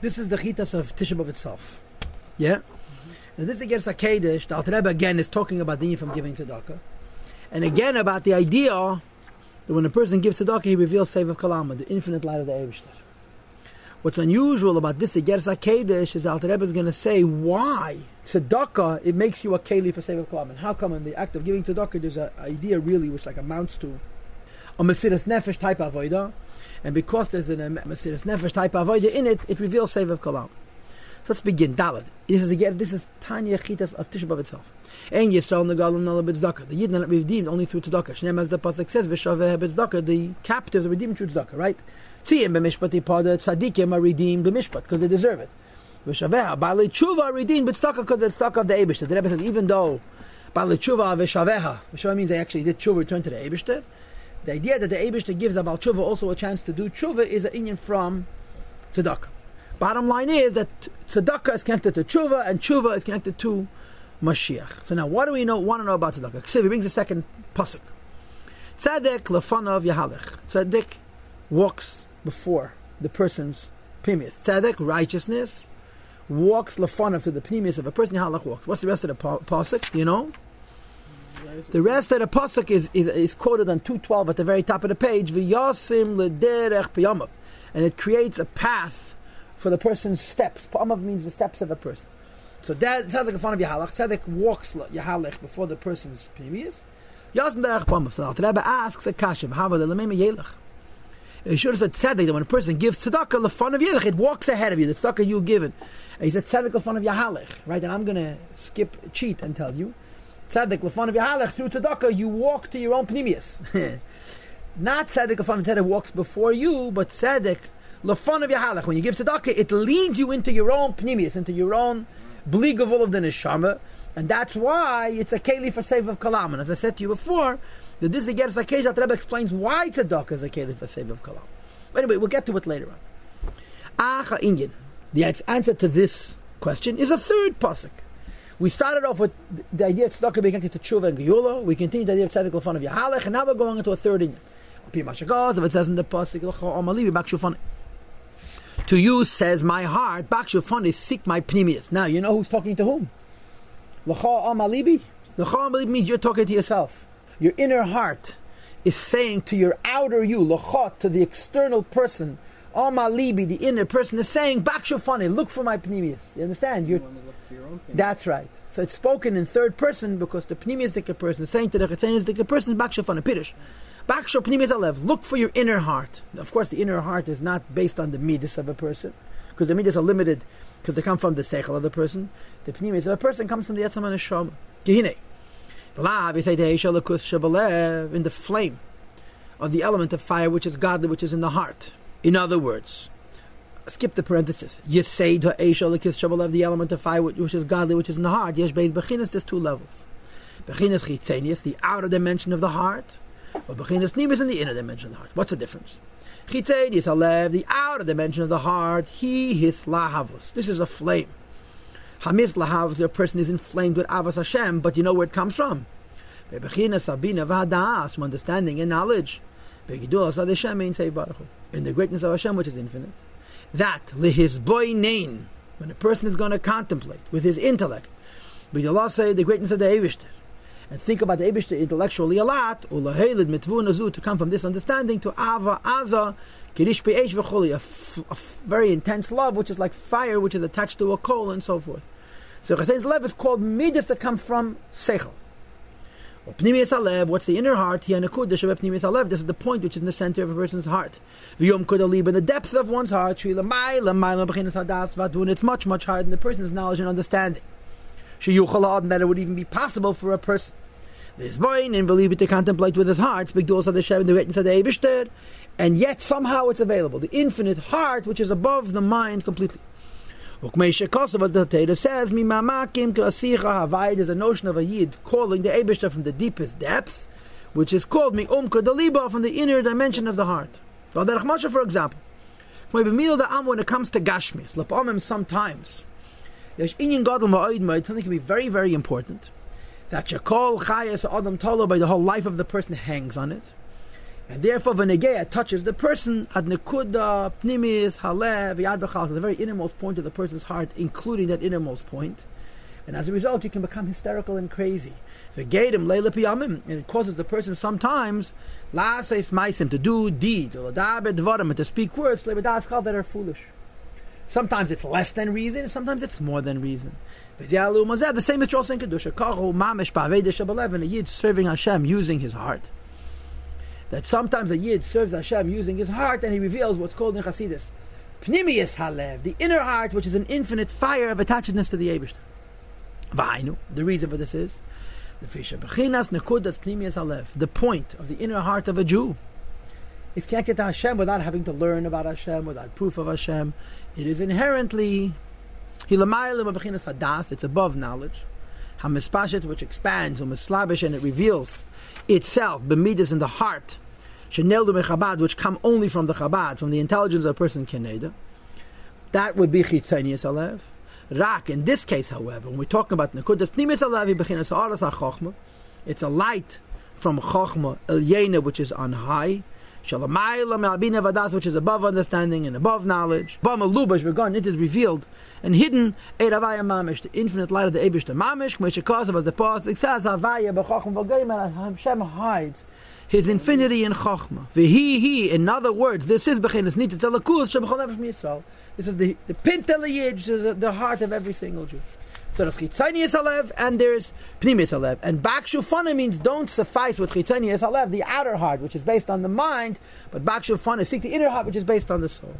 This is the chitas of Tisha B'Av itself. Yeah? And this is against Akedesh, the Alter Rebbe again is talking about the from giving tzedakah. And again about the idea that when a person gives tzedakah, he reveals Sovev Kol Almin, the infinite light of the Eibishter. What's unusual about this Igeres HaKedesh is Alter Rebbe is going to say why tzedakah, it makes you a keli for Sovev Kol Almin. And how come in the act of giving tzedakah, there's an idea really which like amounts to a Mesiras Nefesh type of avodah, and because there's um, a Mesiras Nefesh type of avodah in it, it reveals Sovev Kol Almin. So let's begin. Dalad. This is again. This is Tanya Chitas of Tisha B'av itself. And Yisrael Nagalim Nala B'Tzedakah. The Yidden not redeemed only through Tzedakah. Shneim as the pasuk says, V'Shaveh B'Tzedakah. The captives are redeemed through Tzedakah. Right? Tziyim b'Mishpat Ipada. Tzadikim are redeemed b'Mishpat because they deserve it. V'Shaveh Ba'alei Tshuva are redeemed b'Tzedakah because it's Tzedakah of the Eibushter. The Rebbe says even though Ba'alei Tshuva V'Shaveha. V'Shaveh means they actually did Tshuva return to the Eibushter. The idea that the Eibushter gives about Tshuva also a chance to do Tshuva is an Inyan from Tzedakah. Bottom line is that tzedakah is connected to tshuva, and tshuva is connected to Mashiach. So now, what do we know? Want to know about tzedakah? Ksivi brings a second pasuk. Tzedek lefanav yahalech. Tzedek walks before the person's premise. Tzedek, righteousness, walks lefanav to the premise of a person. Yahalech walks. What's the rest of the pasuk? Do you know? The rest of the pasuk is, is, is quoted on 212 at the very top of the page. Piyamav. And it creates a path for the person's steps. Pa'amav means the steps of a person. So that like a fun of Yahalach. Tzedek walks Yahalech before the person's previous. Yasm derech pa'amav. So the Rebbe asks a about the lemema yelech? He should have said tzedek that when a person gives tzedakah the fun of Yelech, it walks ahead of you. The tzedakah you've given. And he said tzedek the fun of Yahalech. Right? And I'm going to skip, cheat and tell you. Fun of Yahalech through tzedakah you walk to your own pnimius. Not fun of tzedek walks before you, but tzedek Lafan of Yahalach, when you give tzedakah, it leads you into your own pnimius, into your own bligavul of all the neshama, and that's why it's a keli for Sovev Kol Almin. And as I said to you before, that this again, Sakeja Rebbe explains why tzedakah is a keli for Sovev Kol Almin. But anyway, we'll get to it later on. Acha Inyan. The answer to this question is a third pasuk. We started off with the idea of tzedakah being connected to tshuva and geyula. We continued the idea of tzedakah lafan of Yahalach, and now we're going into a third Inyan. If it says in the pasuk, to you says my heart, Bakshufan is seek my pnimius. Now, you know who's talking to whom? L'cha amalibi? L'cha amalibi means you're talking to yourself. Your inner heart is saying to your outer you, l'cha, to the external person, amalibi, the inner person, is saying, Bakshufani, look for my pnimius. You understand? You're, you that's right. So it's spoken in third person because the pnimius person is saying to the chetenis person, Bakshufani, pirish. Baksho pnimis alev. Look for your inner heart. Of course, the inner heart is not based on the midas of a person, because the midas are limited because they come from the seichel of the person. The pnimis of a person comes from the etzam and. Gehine. In the flame of the element of fire, which is godly, which is in the heart. In other words, skip the parenthesis. Yesed ha'eshal shabalev, the element of fire, which is godly, which is in the heart. Yesh beis bechinas. There's two levels. Bechinas chitzenius, the outer dimension of the heart but Bechinas Nim is in the inner dimension of the heart. What's the difference? Chitzeid is Alev, the outer dimension of the heart. He his lahavus. This is a flame. Hamis lahavus, the person is inflamed with avas Hashem, but you know where it comes from. Bechinas Sabina Vadas, from understanding and knowledge. In the greatness of Hashem, which is infinite. That, boy nain, when a person is going to contemplate with his intellect, but Allah say the greatness of the Eibishter and think about the Eibishter intellectually a lot, ulahelid mitvun to come from this understanding to ava aza kirish pe'esh a very intense love, which is like fire, which is attached to a coal and so forth. So Chassid's love is called midas that come from seichel. This is the point which is in the center of a person's heart. In the depth of one's heart. It's much much higher than the person's knowledge and understanding sheyuchalad, that it would even be possible for a person this boy and believe it to contemplate with his heart, speak to us of the Shem, the greatness of the Eibishter, and yet somehow it's available. The infinite heart, which is above the mind completely. As the Torah says, there's a notion of a Yid calling the Eibishter from the deepest depths, which is called mi umka daliba from the inner dimension of the heart. Well, the Rahmasha, For example, when it comes to Gashmis, sometimes gadol ma'od something can be very, very important. That shakol chayas adam tolo by the whole life of the person hangs on it. And therefore, Venegeya touches the person at Nekuda, Pnimis, Halev, Yad the very innermost point of the person's heart, including that innermost point. And as a result, you can become hysterical and crazy. Vegedim, Leila Piyamim, and it causes the person sometimes, Lases Maisim, to do deeds, or and to speak words, that are foolish. Sometimes it's less than reason, and sometimes it's more than reason. The same is also in Kedusha. Kahu mamish ba'avei A yid serving Hashem using his heart. That sometimes a yid serves Hashem using his heart, and he reveals what's called in Chassidus pnimius halev, the inner heart, which is an infinite fire of attachedness to the Eibush. V'ainu. The reason for this is the fisha bechinas nekudas pnimius halev, the point of the inner heart of a Jew is connected to Hashem without having to learn about Hashem, without proof of Hashem. It is inherently it's above knowledge. Hamispashet, which expands, umislabish, and it reveals itself, bemidas in the heart, sheneldu mechabad, which come only from the chabad, from the intelligence of a person keneda. That would be chitzenius alev. Rak, in this case, however, when we're talking about nekudas pnimis alevi bechinas ha'aras ha'chochma, it's a light from chochma, el which is on high, which is above understanding and above knowledge. It is revealed and hidden mamish, the infinite light of the Eibush, the mamish, which cause of as the pasuk says, Havaya b'chochm Hashem hides his infinity in chokhmah. V'hi he, in other words, this is bechinas nitzitz shebechol nefesh Yisrael. This is the the pintel yid, the heart of every single Jew. So there's chitzanius and there's pnimius alev. And bakshufana means don't suffice with chitzanius alev, the outer heart, which is based on the mind, but bakshufana seek the inner heart, which is based on the soul.